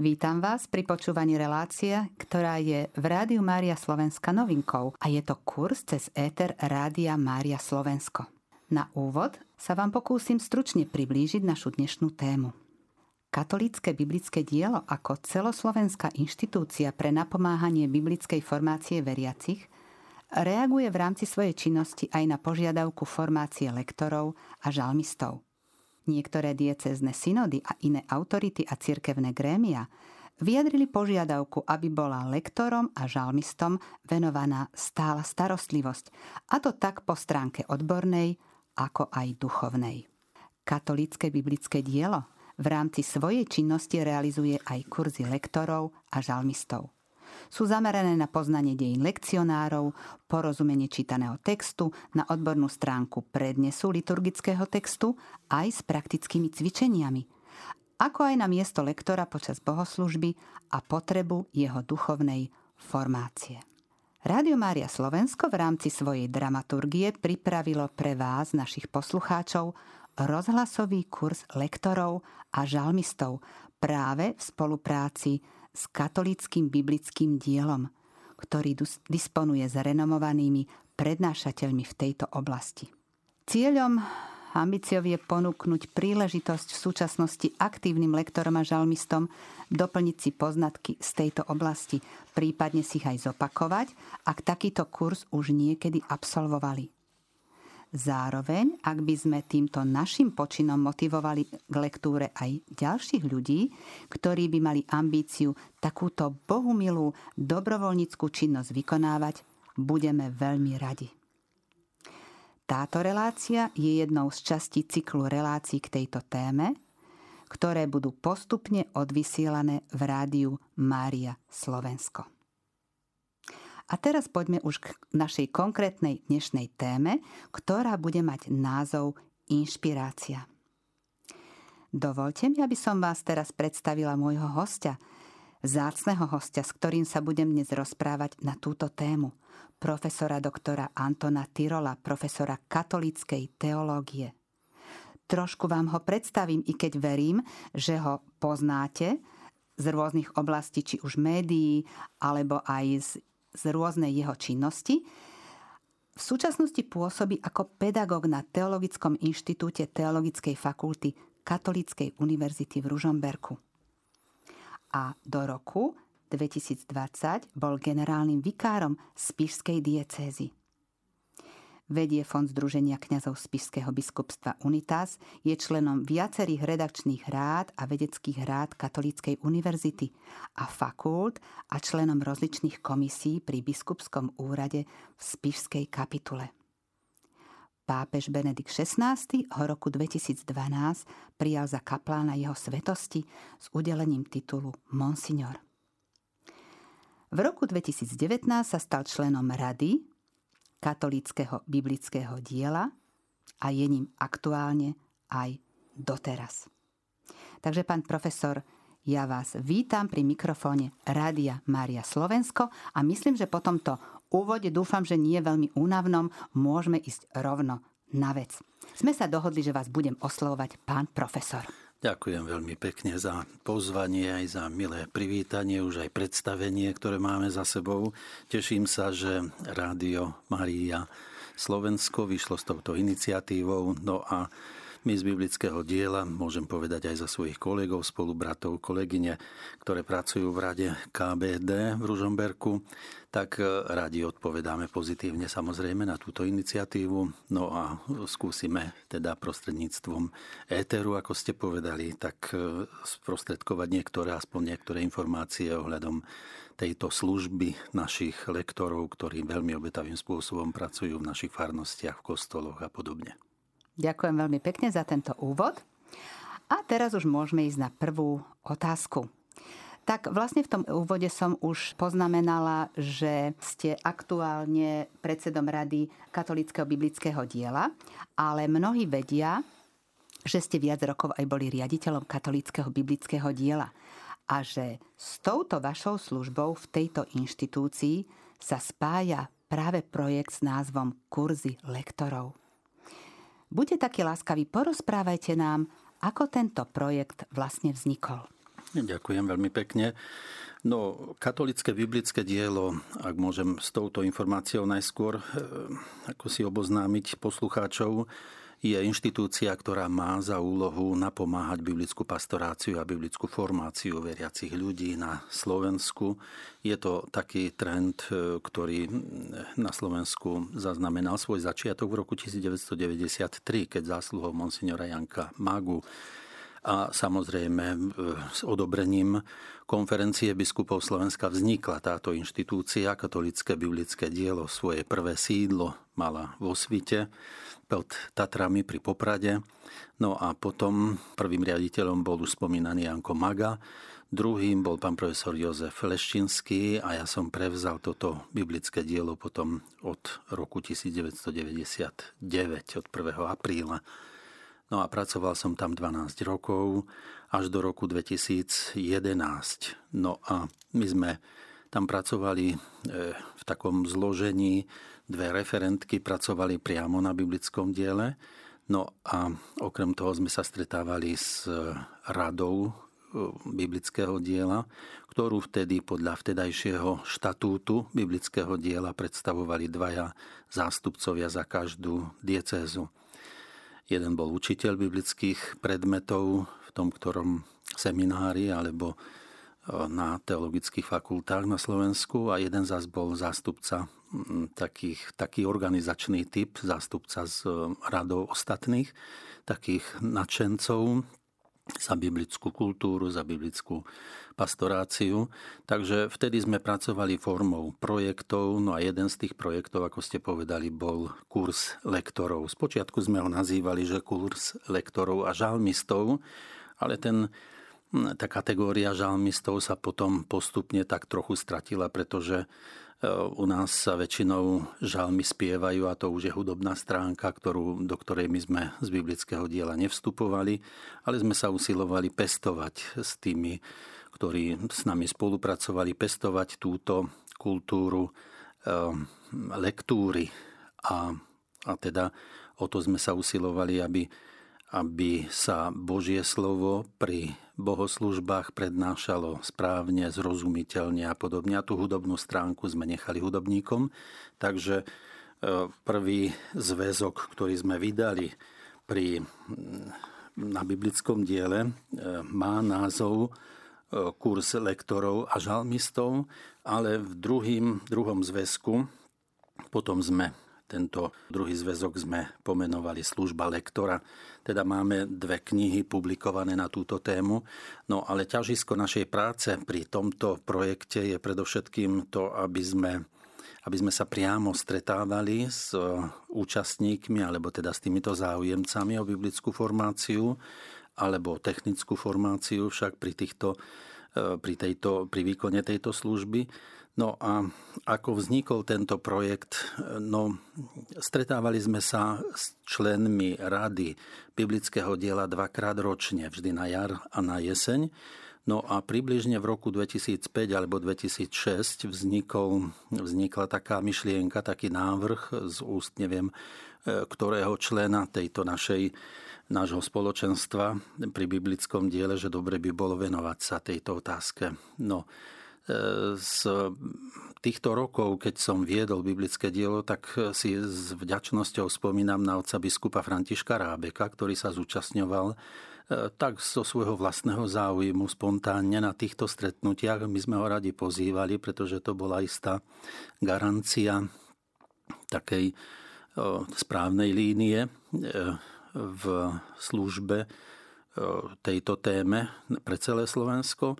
Vítam vás pri počúvaní relácie, ktorá je v Rádiu Mária Slovenska novinkou a je to kurz cez éter Rádia Mária Slovensko. Na úvod sa vám pokúsim stručne priblížiť našu dnešnú tému. Katolícke biblické dielo ako celoslovenská inštitúcia pre napomáhanie biblickej formácie veriacich reaguje v rámci svojej činnosti aj na požiadavku formácie lektorov a žalmistov – Niektoré diecézne synody a iné autority a cirkevné grémia vyjadrili požiadavku, aby bola lektorom a žalmistom venovaná stála starostlivosť, a to tak po stránke odbornej, ako aj duchovnej. Katolícke biblické dielo v rámci svojej činnosti realizuje aj kurzy lektorov a žalmistov. Sú zamerané na poznanie dejín lekcionárov, porozumenie čítaného textu, na odbornú stránku prednesu liturgického textu aj s praktickými cvičeniami, ako aj na miesto lektora počas bohoslužby a potrebu jeho duchovnej formácie. Rádio Mária Slovensko v rámci svojej dramaturgie pripravilo pre vás, našich poslucháčov, rozhlasový kurz lektorov a žalmistov práve v spolupráci s katolickým biblickým dielom, ktorý disponuje s renomovanými prednášateľmi v tejto oblasti. Cieľom ambíciou je ponúknuť príležitosť v súčasnosti aktívnym lektorom a žalmistom doplniť si poznatky z tejto oblasti, prípadne si ich aj zopakovať, ak takýto kurz už niekedy absolvovali. Zároveň, ak by sme týmto našim počinom motivovali k lektúre aj ďalších ľudí, ktorí by mali ambíciu takúto bohumilú dobrovoľníckú činnosť vykonávať, budeme veľmi radi. Táto relácia je jednou z častí cyklu relácií k tejto téme, ktoré budú postupne odvysielané v rádiu Mária Slovensko. A teraz poďme už k našej konkrétnej dnešnej téme, ktorá bude mať názov Inšpirácia. Dovolte mi, aby som vás teraz predstavila môjho hostia, zácného hostia, s ktorým sa budem dnes rozprávať na túto tému. Profesora doktora Antona Tyrola, profesora katolíckej teológie. Trošku vám ho predstavím, i keď verím, že ho poznáte z rôznych oblastí, či už médií, alebo aj z z rôznej jeho činnosti. V súčasnosti pôsobí ako pedagóg na Teologickom inštitúte Teologickej fakulty Katolíckej univerzity v Ružomberku. A do roku 2020 bol generálnym vikárom Spišskej diecézy. Vedie Fond Združenia kňazov Spišského biskupstva Unitas, je členom viacerých redakčných rád a vedeckých rád Katolíckej univerzity a fakult a členom rozličných komisí pri biskupskom úrade v Spišskej kapitule. Pápež Benedikt XVI ho roku 2012 prijal za kaplána jeho svetosti s udelením titulu Monsignor. V roku 2019 sa stal členom Rady katolického biblického diela a je ním aktuálne aj doteraz. Takže, pán profesor, ja vás vítam pri mikrofóne Rádia Mária Slovensko a myslím, že po tomto úvode dúfam, že nie veľmi únavnom môžeme ísť rovno na vec. Sme sa dohodli, že vás budem oslovovať pán profesor. Ďakujem veľmi pekne za pozvanie, aj za milé privítanie, už aj predstavenie, ktoré máme za sebou. Teším sa, že Rádio Maria Slovensko vyšlo s touto iniciatívou. No a my z biblického diela, môžem povedať aj za svojich kolegov, spolubratov, kolegyne, ktoré pracujú v rade KBD v Ružomberku, tak e, radi odpovedáme pozitívne samozrejme na túto iniciatívu. No a skúsime teda prostredníctvom éteru, ako ste povedali, tak e, sprostredkovať niektoré, aspoň niektoré informácie ohľadom tejto služby našich lektorov, ktorí veľmi obetavým spôsobom pracujú v našich farnostiach, v kostoloch a podobne. Ďakujem veľmi pekne za tento úvod. A teraz už môžeme ísť na prvú otázku. Tak vlastne v tom úvode som už poznamenala, že ste aktuálne predsedom Rady katolického biblického diela, ale mnohí vedia, že ste viac rokov aj boli riaditeľom katolického biblického diela a že s touto vašou službou v tejto inštitúcii sa spája práve projekt s názvom Kurzy lektorov. Buďte takí láskaví, porozprávajte nám, ako tento projekt vlastne vznikol. Ďakujem veľmi pekne. No, katolické biblické dielo, ak môžem s touto informáciou najskôr eh, ako si oboznámiť poslucháčov, je inštitúcia, ktorá má za úlohu napomáhať biblickú pastoráciu a biblickú formáciu veriacich ľudí na Slovensku. Je to taký trend, eh, ktorý na Slovensku zaznamenal svoj začiatok v roku 1993, keď zásluhou monsignora Janka Magu a samozrejme s odobrením konferencie biskupov Slovenska vznikla táto inštitúcia, katolické biblické dielo, svoje prvé sídlo mala vo Svite pod Tatrami pri Poprade. No a potom prvým riaditeľom bol už spomínaný Janko Maga, druhým bol pán profesor Jozef Leščinský a ja som prevzal toto biblické dielo potom od roku 1999, od 1. apríla No a pracoval som tam 12 rokov až do roku 2011. No a my sme tam pracovali e, v takom zložení, dve referentky pracovali priamo na biblickom diele. No a okrem toho sme sa stretávali s radou e, biblického diela, ktorú vtedy podľa vtedajšieho štatútu biblického diela predstavovali dvaja zástupcovia za každú diecézu. Jeden bol učiteľ biblických predmetov v tom ktorom seminári alebo e, na teologických fakultách na Slovensku a jeden zás bol zástupca takých, taký organizačný typ, zástupca z e, radov ostatných, takých nadšencov za biblickú kultúru, za biblickú pastoráciu. Takže vtedy sme pracovali formou projektov, no a jeden z tých projektov, ako ste povedali, bol kurz lektorov. Spočiatku sme ho nazývali, že kurz lektorov a žalmistov, ale ten hm, tá kategória žalmistov sa potom postupne tak trochu stratila, pretože u nás sa väčšinou žalmy spievajú a to už je hudobná stránka, ktorú, do ktorej my sme z biblického diela nevstupovali, ale sme sa usilovali pestovať s tými ktorí s nami spolupracovali, pestovať túto kultúru ehm, lektúry. A, a teda o to sme sa usilovali, aby, aby sa Božie slovo pri bohoslužbách prednášalo správne, zrozumiteľne a podobne. A tú hudobnú stránku sme nechali hudobníkom. Takže e, prvý zväzok, ktorý sme vydali pri, na biblickom diele, e, má názov kurz lektorov a žalmistov, ale v druhým, druhom zväzku potom sme tento druhý zväzok sme pomenovali služba lektora. Teda máme dve knihy publikované na túto tému. No ale ťažisko našej práce pri tomto projekte je predovšetkým to, aby sme, aby sme sa priamo stretávali s účastníkmi, alebo teda s týmito záujemcami o biblickú formáciu, alebo technickú formáciu však pri týchto e, pri, tejto, pri výkone tejto služby. No a ako vznikol tento projekt? No, stretávali sme sa s členmi rady biblického diela dvakrát ročne, vždy na jar a na jeseň. No a približne v roku 2005 alebo 2006 vznikol, vznikla taká myšlienka, taký návrh z úst, neviem, e, ktorého člena tejto našej nášho spoločenstva pri biblickom diele, že dobre by bolo venovať sa tejto otázke. No, z týchto rokov, keď som viedol biblické dielo, tak si s vďačnosťou spomínam na otca biskupa Františka Rábeka, ktorý sa zúčastňoval e, tak zo svojho vlastného záujmu spontánne na týchto stretnutiach. My sme ho radi pozývali, pretože to bola istá garancia takej správnej línie v službe e, tejto téme pre celé Slovensko.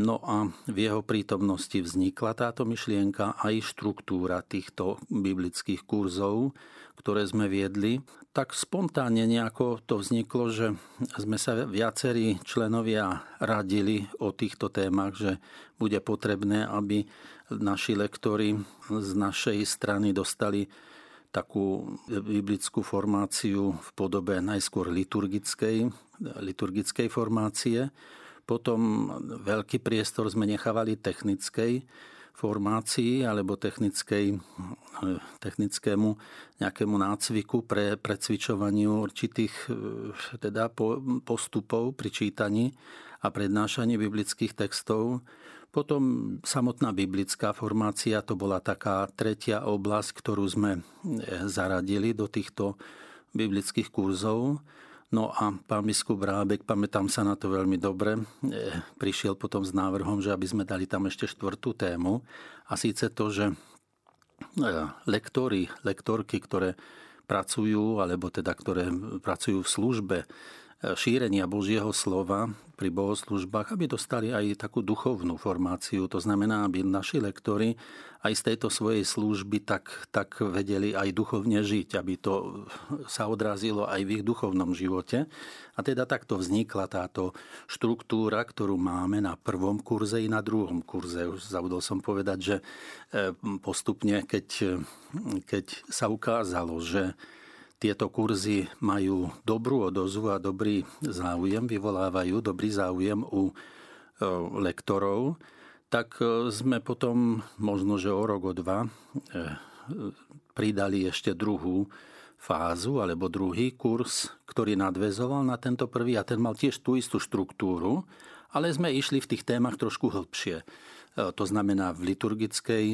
No a v jeho prítomnosti vznikla táto myšlienka aj štruktúra týchto biblických kurzov, ktoré sme viedli. Tak spontánne nejako to vzniklo, že sme sa viacerí členovia radili o týchto témach, že bude potrebné, aby naši lektori z našej strany dostali takú biblickú formáciu v podobe najskôr liturgickej, liturgickej formácie. Potom veľký priestor sme nechávali technickej formácii alebo technickej, technickému nejakému nácviku pre precvičovaniu určitých teda postupov pri čítaní a prednášanie biblických textov. Potom samotná biblická formácia, to bola taká tretia oblasť, ktorú sme e, zaradili do týchto biblických kurzov. No a pán biskup Rábek, pamätám sa na to veľmi dobre, e, prišiel potom s návrhom, že aby sme dali tam ešte štvrtú tému. A síce to, že e, lektory, lektorky, ktoré pracujú, alebo teda ktoré pracujú v službe šírenia Božieho slova pri bohoslužbách, aby dostali aj takú duchovnú formáciu. To znamená, aby naši lektori aj z tejto svojej služby tak, tak vedeli aj duchovne žiť, aby to sa odrazilo aj v ich duchovnom živote. A teda takto vznikla táto štruktúra, ktorú máme na prvom kurze i na druhom kurze. Už zabudol som povedať, že eh, postupne, keď, keď sa ukázalo, že tieto kurzy majú dobrú odozvu a dobrý záujem, vyvolávajú dobrý záujem u e, lektorov, tak e, sme potom možno, že o rok, o dva e, pridali ešte druhú fázu alebo druhý kurz, ktorý nadvezoval na tento prvý a ten mal tiež tú istú štruktúru, ale sme išli v tých témach trošku hĺbšie. To znamená v liturgickej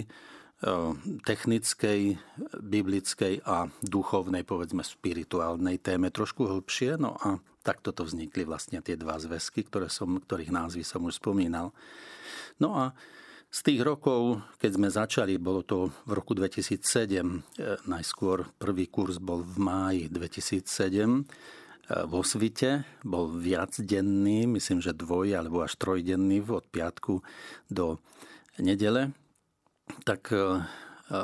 technickej, biblickej a duchovnej, povedzme spirituálnej téme trošku hĺbšie. No a takto to vznikli vlastne tie dva zväzky, ktoré som, ktorých názvy som už spomínal. No a z tých rokov, keď sme začali, bolo to v roku 2007, e, najskôr prvý kurz bol v máji 2007, e, vo svite, bol viacdenný, myslím, že dvoj alebo až trojdenný od piatku do nedele tak, e, e,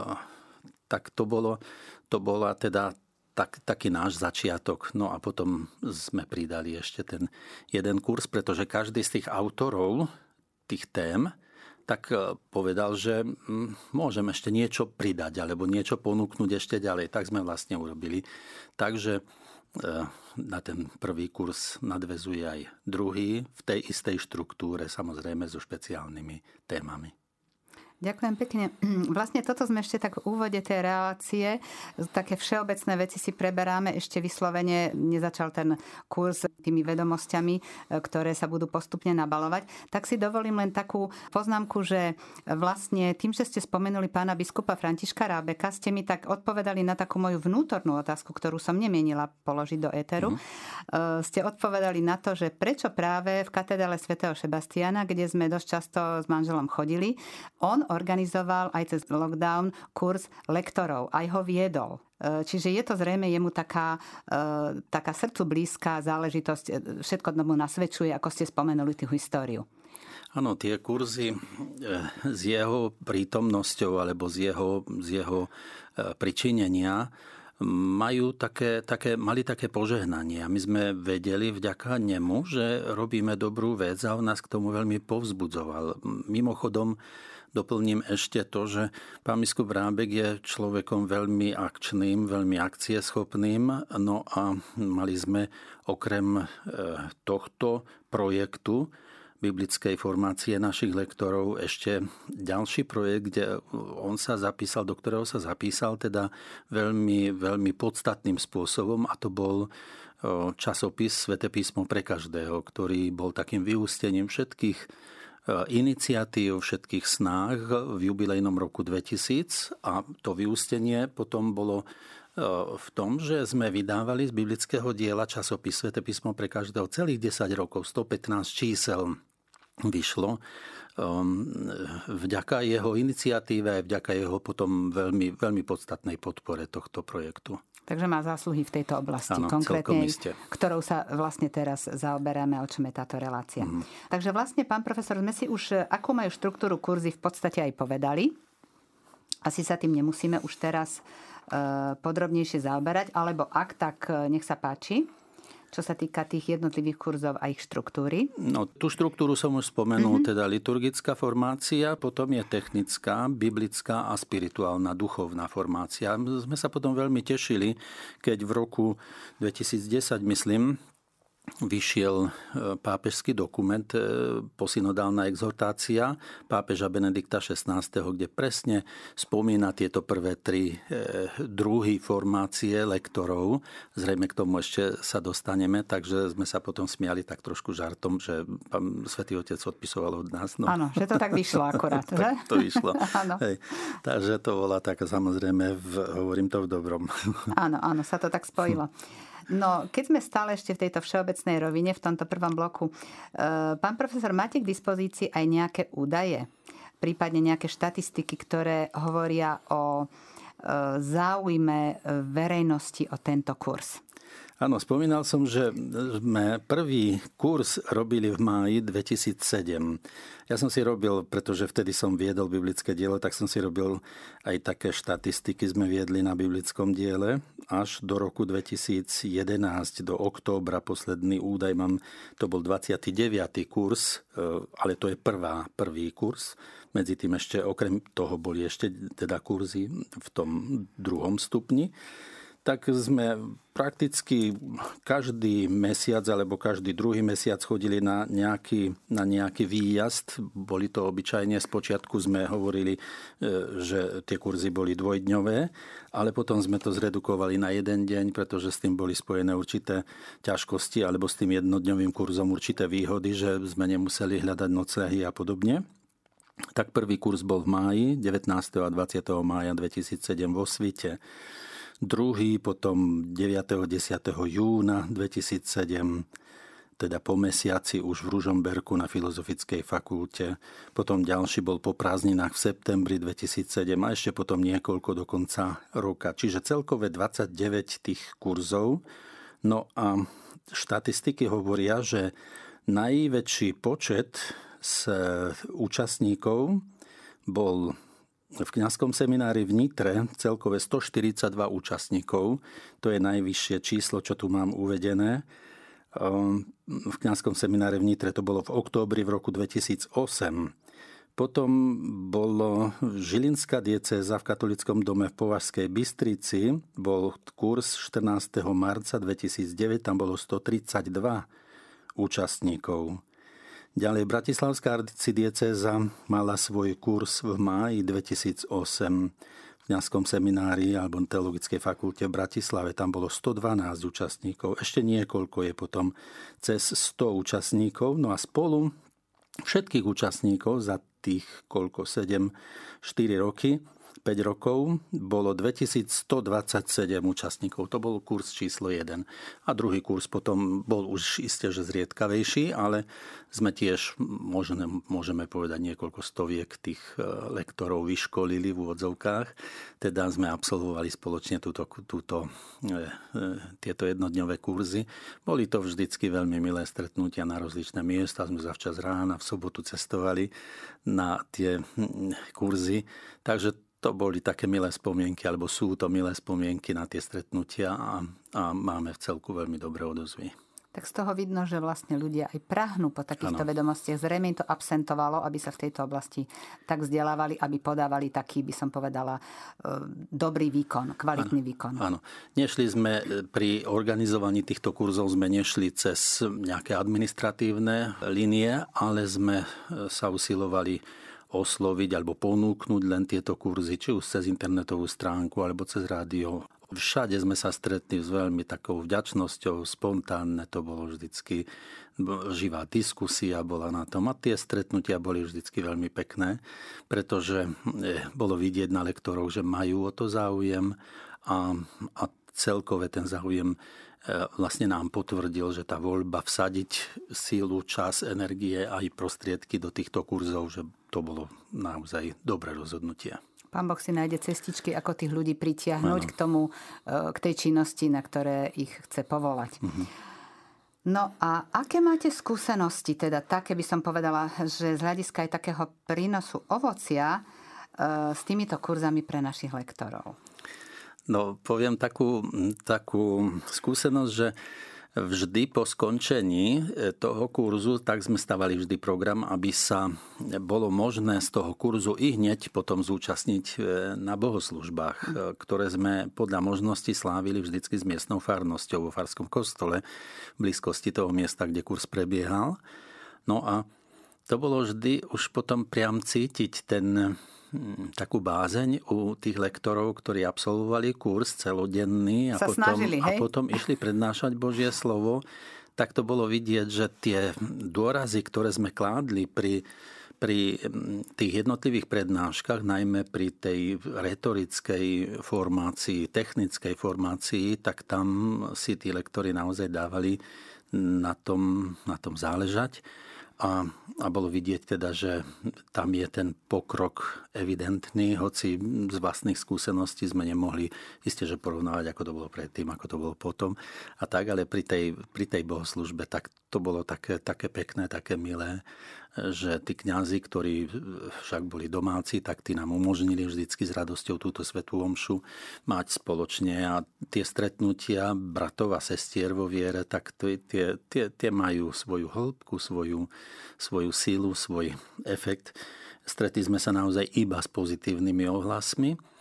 tak to, bolo, to bola teda tak, taký náš začiatok. No a potom sme pridali ešte ten jeden kurz, pretože každý z tých autorov tých tém tak e, povedal, že môžem ešte niečo pridať alebo niečo ponúknuť ešte ďalej. Tak sme vlastne urobili. Takže na ten prvý kurz nadvezuje aj druhý v tej istej štruktúre, samozrejme so špeciálnymi témami. Ďakujem pekne. Vlastne toto sme ešte tak v úvode tej relácie. Také všeobecné veci si preberáme. Ešte vyslovene nezačal ten kurz tými vedomosťami, e, ktoré sa budú postupne nabalovať. Tak si dovolím len takú poznámku, že vlastne tým, že ste spomenuli pána biskupa Františka Rábeka, ste mi tak odpovedali na takú moju vnútornú otázku, ktorú som nemienila položiť do éteru. Mm. Ste odpovedali na to, že prečo práve v katedrále svätého Sebastiana, kde sme dosť často s manželom chodili, on organizoval aj cez lockdown kurz lektorov, aj ho viedol. E, čiže je to zrejme jemu taká, e, taká srdcu blízka záležitosť, e, všetko tomu nasvedčuje, ako ste spomenuli tú históriu. Áno, tie kurzy s jeho prítomnosťou alebo z jeho, z jeho pričinenia majú také, také, mali také požehnanie. A my sme vedeli vďaka nemu, že robíme dobrú vec a on nás k tomu veľmi povzbudzoval. Mimochodom, Doplním ešte to, že pán biskup Rábek je človekom veľmi akčným, veľmi akcieschopným. No a mali sme okrem e, tohto projektu biblickej formácie našich lektorov ešte ďalší projekt, kde on sa zapísal, do ktorého sa zapísal teda veľmi, veľmi podstatným spôsobom a to bol časopis Svete písmo pre každého, ktorý bol takým vyústením všetkých iniciatív, všetkých snách v jubilejnom roku 2000 a to vyústenie potom bolo v tom, že sme vydávali z biblického diela časopis Svete písmo pre každého celých 10 rokov, 115 čísel vyšlo ehm, vďaka jeho iniciatíve, vďaka jeho potom veľmi, veľmi podstatnej podpore tohto projektu. Takže má zásluhy v tejto oblasti, ano, konkrétne, ktorou sa vlastne teraz zaoberáme, o čom je táto relácia. Mm. Takže vlastne, pán profesor, sme si už, akú majú štruktúru kurzy, v podstate aj povedali. Asi sa tým nemusíme už teraz e, podrobnejšie zaoberať, alebo ak, tak e, nech sa páči čo sa týka tých jednotlivých kurzov a ich štruktúry? No, tú štruktúru som už spomenul, mm-hmm. teda liturgická formácia, potom je technická, biblická a spirituálna duchovná formácia. Sme sa potom veľmi tešili, keď v roku 2010, myslím, vyšiel e, pápežský dokument, e, posynodálna exhortácia pápeža Benedikta XVI, kde presne spomína tieto prvé tri e, druhy formácie lektorov. Zrejme k tomu ešte sa dostaneme, takže sme sa potom smiali tak trošku žartom, že pán Svetý Otec odpisoval od nás. No. Áno, že to tak vyšlo akorát, že? to vyšlo. Hej. Takže to bola tak samozrejme, v, hovorím to v dobrom. Áno, áno, sa to tak spojilo. No, keď sme stále ešte v tejto všeobecnej rovine, v tomto prvom bloku, e, pán profesor, máte k dispozícii aj nejaké údaje, prípadne nejaké štatistiky, ktoré hovoria o e, záujme verejnosti o tento kurz? Áno, spomínal som, že sme prvý kurz robili v máji 2007. Ja som si robil, pretože vtedy som viedol biblické dielo, tak som si robil aj také štatistiky, sme viedli na biblickom diele až do roku 2011, do októbra, posledný údaj mám, to bol 29. kurz, e, ale to je prvá, prvý kurz. Medzi tým ešte, okrem toho boli ešte teda kurzy v tom druhom stupni tak sme prakticky každý mesiac alebo každý druhý mesiac chodili na nejaký, na nejaký výjazd. Boli to obyčajne, spočiatku sme hovorili, e, že tie kurzy boli dvojdňové, ale potom sme to zredukovali na jeden deň, pretože s tým boli spojené určité ťažkosti alebo s tým jednodňovým kurzom určité výhody, že sme nemuseli hľadať noclehy a podobne. Tak prvý kurz bol v máji, 19. a 20. mája 2007 vo Svite druhý potom 9. 10. júna 2007, teda po mesiaci už v Ružomberku na Filozofickej fakulte. Potom ďalší bol po prázdninách v septembri 2007 a ešte potom niekoľko do konca roka. Čiže celkové 29 tých kurzov. No a štatistiky hovoria, že najväčší počet z účastníkov bol v kňazskom seminári v Nitre celkové 142 účastníkov. To je najvyššie číslo, čo tu mám uvedené. Ehm, v kňazskom seminári v Nitre to bolo v októbri v roku 2008. Potom bolo Žilinská diecéza v katolickom dome v Považskej Bystrici. Bol kurz 14. marca 2009, tam bolo 132 účastníkov. Ďalej Bratislavská arcidieceza mala svoj kurz v máji 2008 v kňazskom seminári alebo teologickej fakulte v Bratislave. Tam bolo 112 účastníkov. Ešte niekoľko je potom cez 100 účastníkov. No a spolu všetkých účastníkov za tých koľko, 7, 4 roky 5 rokov bolo 2127 účastníkov. To bol kurz číslo 1. A druhý kurz potom bol už isté, že zriedkavejší, ale sme tiež, môžeme, môžeme povedať, niekoľko stoviek tých e, lektorov vyškolili v úvodzovkách. Teda sme absolvovali spoločne túto, túto, e, e, tieto jednodňové kurzy. Boli to vždycky veľmi milé stretnutia na rozličné miesta. Sme zavčas rána v sobotu cestovali na tie kurzy. Takže to boli také milé spomienky, alebo sú to milé spomienky na tie stretnutia a, a máme v celku veľmi dobré odozvy. Tak z toho vidno, že vlastne ľudia aj prahnú po takýchto ano. vedomostiach. Zrejme to absentovalo, aby sa v tejto oblasti tak vzdelávali, aby podávali taký, by som povedala, e, dobrý výkon, kvalitný ano. výkon. Áno. Nešli sme e, pri organizovaní týchto kurzov, sme nešli cez nejaké administratívne linie, ale sme e, sa usilovali osloviť alebo ponúknuť len tieto kurzy, či už cez internetovú stránku alebo cez rádio. Všade sme sa stretli s veľmi takou vďačnosťou, spontánne to bolo vždycky, živá diskusia bola na tom a tie stretnutia boli vždycky veľmi pekné, pretože eh, bolo vidieť na lektorov, že majú o to záujem a, a celkové ten záujem vlastne nám potvrdil, že tá voľba vsadiť sílu, čas, energie aj prostriedky do týchto kurzov, že to bolo naozaj dobré rozhodnutie. Pán Boh si nájde cestičky, ako tých ľudí pritiahnuť k tomu, e, k tej činnosti, na ktoré ich chce povolať. Mm-hmm. No a aké máte skúsenosti, teda také by som povedala, že z hľadiska aj takého prínosu ovocia e, s týmito kurzami pre našich lektorov? No, poviem takú, takú skúsenosť, že vždy po skončení e, toho kurzu, tak sme stavali vždy program, aby sa bolo možné z toho kurzu i hneď potom zúčastniť e, na bohoslužbách, e, ktoré sme podľa možnosti slávili vždycky s miestnou farnosťou vo Farskom kostole v blízkosti toho miesta, kde kurz prebiehal. No a to bolo vždy už potom priam cítiť ten takú bázeň u tých lektorov, ktorí absolvovali kurz celodenný a, Sa potom, snažili, a potom išli prednášať Božie slovo, tak to bolo vidieť, že tie dôrazy, ktoré sme kládli pri, pri hm, tých jednotlivých prednáškach, najmä pri tej retorickej formácii, technickej formácii, tak tam si tí lektori naozaj dávali na tom, na tom záležať. A, a bolo vidieť teda, že tam je ten pokrok evidentný, hoci z vlastných skúseností sme nemohli isté, že porovnávať, ako to bolo predtým, ako to bolo potom. A tak, ale pri tej, pri tej bohoslužbe, tak to bolo také, také pekné, také milé že tí kňazi, ktorí však boli domáci, tak tí nám umožnili vždycky s radosťou túto svetú omšu mať spoločne a tie stretnutia bratov a sestier vo viere, tak tie, tie, tie majú svoju hĺbku, svoju, svoju sílu, svoj efekt. Stretli sme sa naozaj iba s pozitívnymi ohlasmi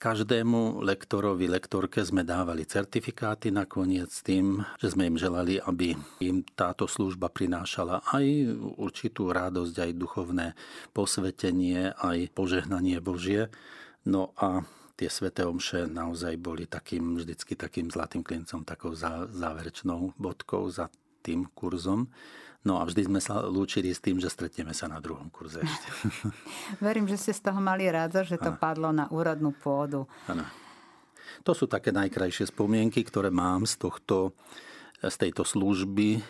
Každému lektorovi, lektorke sme dávali certifikáty nakoniec tým, že sme im želali, aby im táto služba prinášala aj určitú radosť, aj duchovné posvetenie, aj požehnanie Božie. No a tie sveté omše naozaj boli takým, vždycky takým zlatým klincom, takou záverečnou bodkou za tým kurzom. No a vždy sme sa lúčili s tým, že stretneme sa na druhom kurze ešte. Verím, že ste z toho mali rád, že to ano. padlo na úrodnú pôdu. Ano. To sú také najkrajšie spomienky, ktoré mám z, tohto, z tejto služby, e,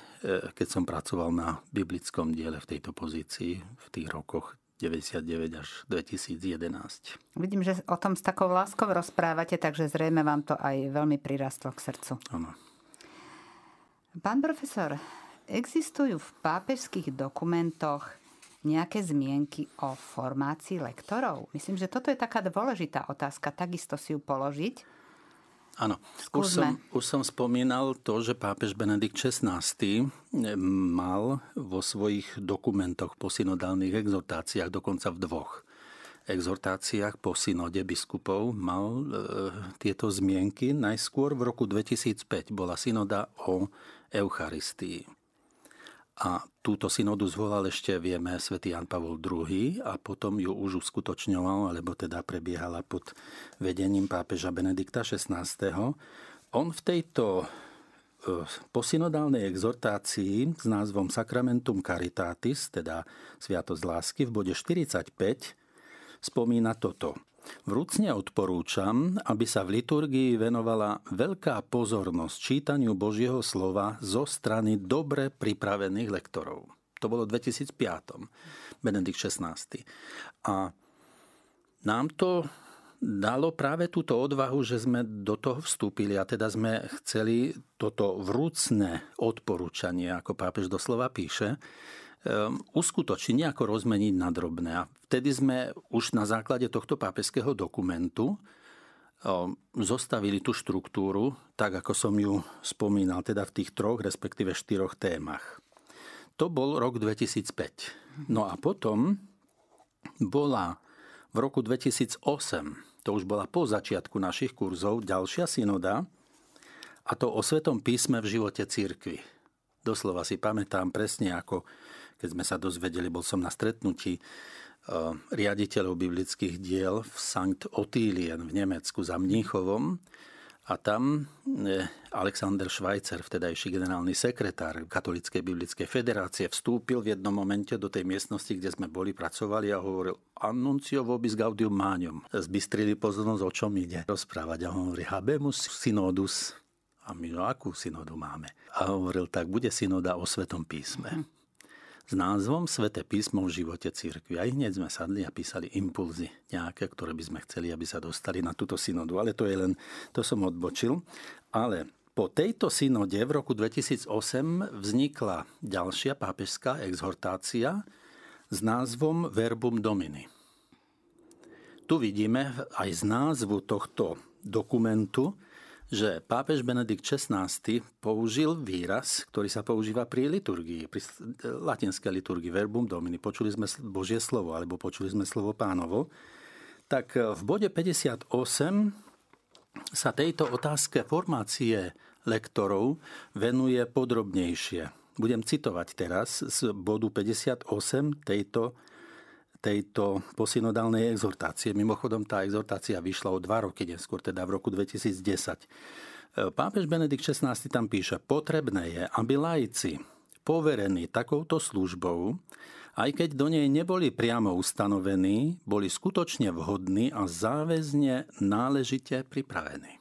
keď som pracoval na biblickom diele v tejto pozícii v tých rokoch 99 až 2011. Vidím, že o tom s takou láskou rozprávate, takže zrejme vám to aj veľmi prirastlo k srdcu. Áno. Pán profesor, Existujú v pápežských dokumentoch nejaké zmienky o formácii lektorov? Myslím, že toto je taká dôležitá otázka, takisto si ju položiť. Áno, už som, už som spomínal to, že pápež Benedikt XVI mal vo svojich dokumentoch po synodálnych exhortáciách, dokonca v dvoch exhortáciách po synode biskupov mal e, tieto zmienky. Najskôr v roku 2005 bola synoda o Eucharistii. A túto synodu zvolal ešte, vieme, svätý Jan Pavol II a potom ju už uskutočňoval, alebo teda prebiehala pod vedením pápeža Benedikta XVI. On v tejto e, posynodálnej exhortácii s názvom Sacramentum Caritatis, teda Sviatosť lásky, v bode 45 spomína toto. Vrúcne odporúčam, aby sa v liturgii venovala veľká pozornosť čítaniu Božieho slova zo strany dobre pripravených lektorov. To bolo v 2005. Benedikt XVI. A nám to dalo práve túto odvahu, že sme do toho vstúpili a teda sme chceli toto vrúcne odporúčanie, ako pápež doslova píše, uskutočniť, nejako rozmeniť na drobné. A vtedy sme už na základe tohto pápežského dokumentu um, zostavili tú štruktúru, tak ako som ju spomínal, teda v tých troch, respektíve štyroch témach. To bol rok 2005. No a potom bola v roku 2008, to už bola po začiatku našich kurzov, ďalšia synoda, a to o Svetom písme v živote církvy. Doslova si pamätám presne, ako keď sme sa dozvedeli, bol som na stretnutí eh, riaditeľov biblických diel v Sankt Ottilien v Nemecku za Mníchovom a tam eh, Alexander Schweitzer, vtedajší generálny sekretár Katolíckej biblickej federácie, vstúpil v jednom momente do tej miestnosti, kde sme boli, pracovali a hovoril Annuncio vobis gaudium manium. Zbystrili pozornosť, o čom ide rozprávať. A hovorí habemus synodus. A my, no akú synodu máme? A hovoril, tak bude synoda o Svetom písme. Hm s názvom Sveté písmo v živote církvy. Aj hneď sme sadli a písali impulzy nejaké, ktoré by sme chceli, aby sa dostali na túto synodu. Ale to je len, to som odbočil. Ale po tejto synode v roku 2008 vznikla ďalšia pápežská exhortácia s názvom Verbum Domini. Tu vidíme aj z názvu tohto dokumentu, že pápež Benedikt XVI použil výraz, ktorý sa používa pri liturgii, pri latinskej liturgii verbum domini. Počuli sme Božie slovo, alebo počuli sme slovo pánovo. Tak v bode 58 sa tejto otázke formácie lektorov venuje podrobnejšie. Budem citovať teraz z bodu 58 tejto tejto posynodálnej exhortácie. Mimochodom, tá exhortácia vyšla o dva roky neskôr, teda v roku 2010. Pápež Benedikt XVI tam píše, potrebné je, aby laici, poverení takouto službou, aj keď do nej neboli priamo ustanovení, boli skutočne vhodní a záväzne náležite pripravení.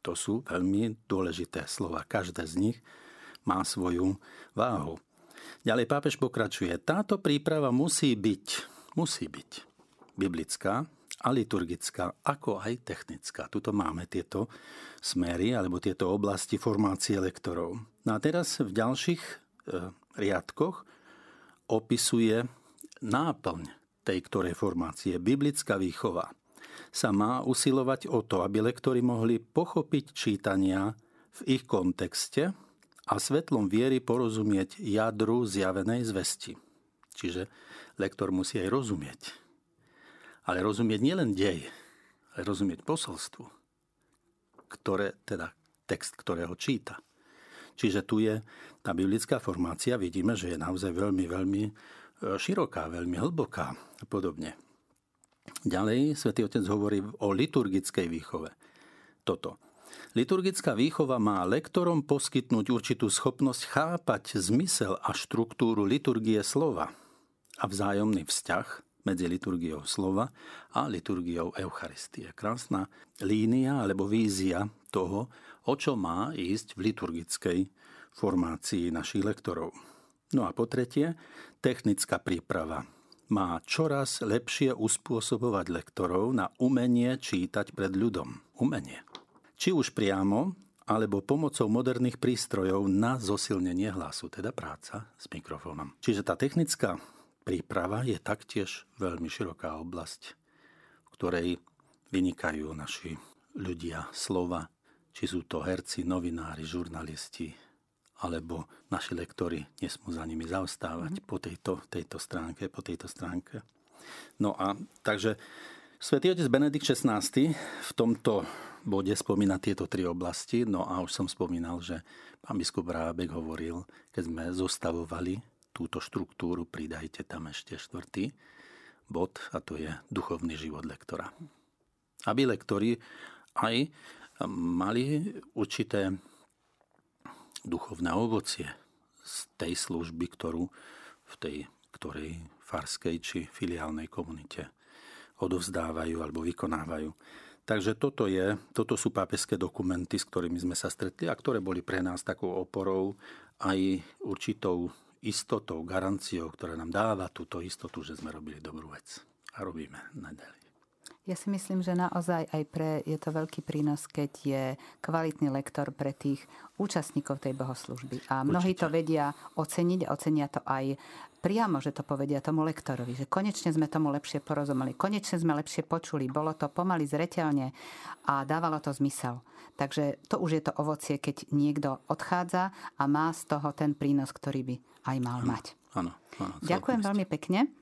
To sú veľmi dôležité slova. Každé z nich má svoju váhu. Ďalej pápež pokračuje. Táto príprava musí byť musí byť biblická a liturgická, ako aj technická. Tuto máme tieto smery alebo tieto oblasti formácie lektorov. No a teraz v ďalších e, riadkoch opisuje náplň tej ktorej formácie. Biblická výchova sa má usilovať o to, aby lektori mohli pochopiť čítania v ich kontexte a svetlom viery porozumieť jadru zjavenej zvesti. Čiže lektor musí aj rozumieť. Ale rozumieť nielen dej, ale rozumieť posolstvu, ktoré, teda text, ktorého číta. Čiže tu je tá biblická formácia, vidíme, že je naozaj veľmi, veľmi e, široká, veľmi hlboká a podobne. Ďalej svätý Otec hovorí o liturgickej výchove. Toto. Liturgická výchova má lektorom poskytnúť určitú schopnosť chápať zmysel a štruktúru liturgie slova a vzájomný vzťah medzi liturgiou slova a liturgiou Eucharistie. Krásna línia alebo vízia toho, o čo má ísť v liturgickej formácii našich lektorov. No a po tretie, technická príprava má čoraz lepšie uspôsobovať lektorov na umenie čítať pred ľudom. Umenie. Či už priamo, alebo pomocou moderných prístrojov na zosilnenie hlasu, teda práca s mikrofónom. Čiže tá technická príprava je taktiež veľmi široká oblasť, v ktorej vynikajú naši ľudia slova, či sú to herci, novinári, žurnalisti, alebo naši lektori nesmú za nimi zaostávať mm. po tejto, tejto stránke, po tejto stránke. No a takže Svetý otec Benedikt XVI v tomto bode spomína tieto tri oblasti, no a už som spomínal, že pán biskup Rábek hovoril, keď sme zostavovali túto štruktúru pridajte tam ešte štvrtý bod a to je duchovný život lektora. Aby lektori aj mali určité duchovné ovocie z tej služby, ktorú v tej ktorej farskej či filiálnej komunite odovzdávajú alebo vykonávajú. Takže toto, je, toto sú pápežské dokumenty, s ktorými sme sa stretli a ktoré boli pre nás takou oporou aj určitou istotou, garanciou, ktorá nám dáva túto istotu, že sme robili dobrú vec. A robíme naďalej. Ja si myslím, že naozaj aj pre, je to veľký prínos, keď je kvalitný lektor pre tých účastníkov tej bohoslužby. A mnohí Určite. to vedia oceniť a ocenia to aj priamo, že to povedia tomu lektorovi, že konečne sme tomu lepšie porozumeli, konečne sme lepšie počuli, bolo to pomaly zreteľne a dávalo to zmysel. Takže to už je to ovocie, keď niekto odchádza a má z toho ten prínos, ktorý by aj mal mať. Áno, áno. Ďakujem veľmi pekne.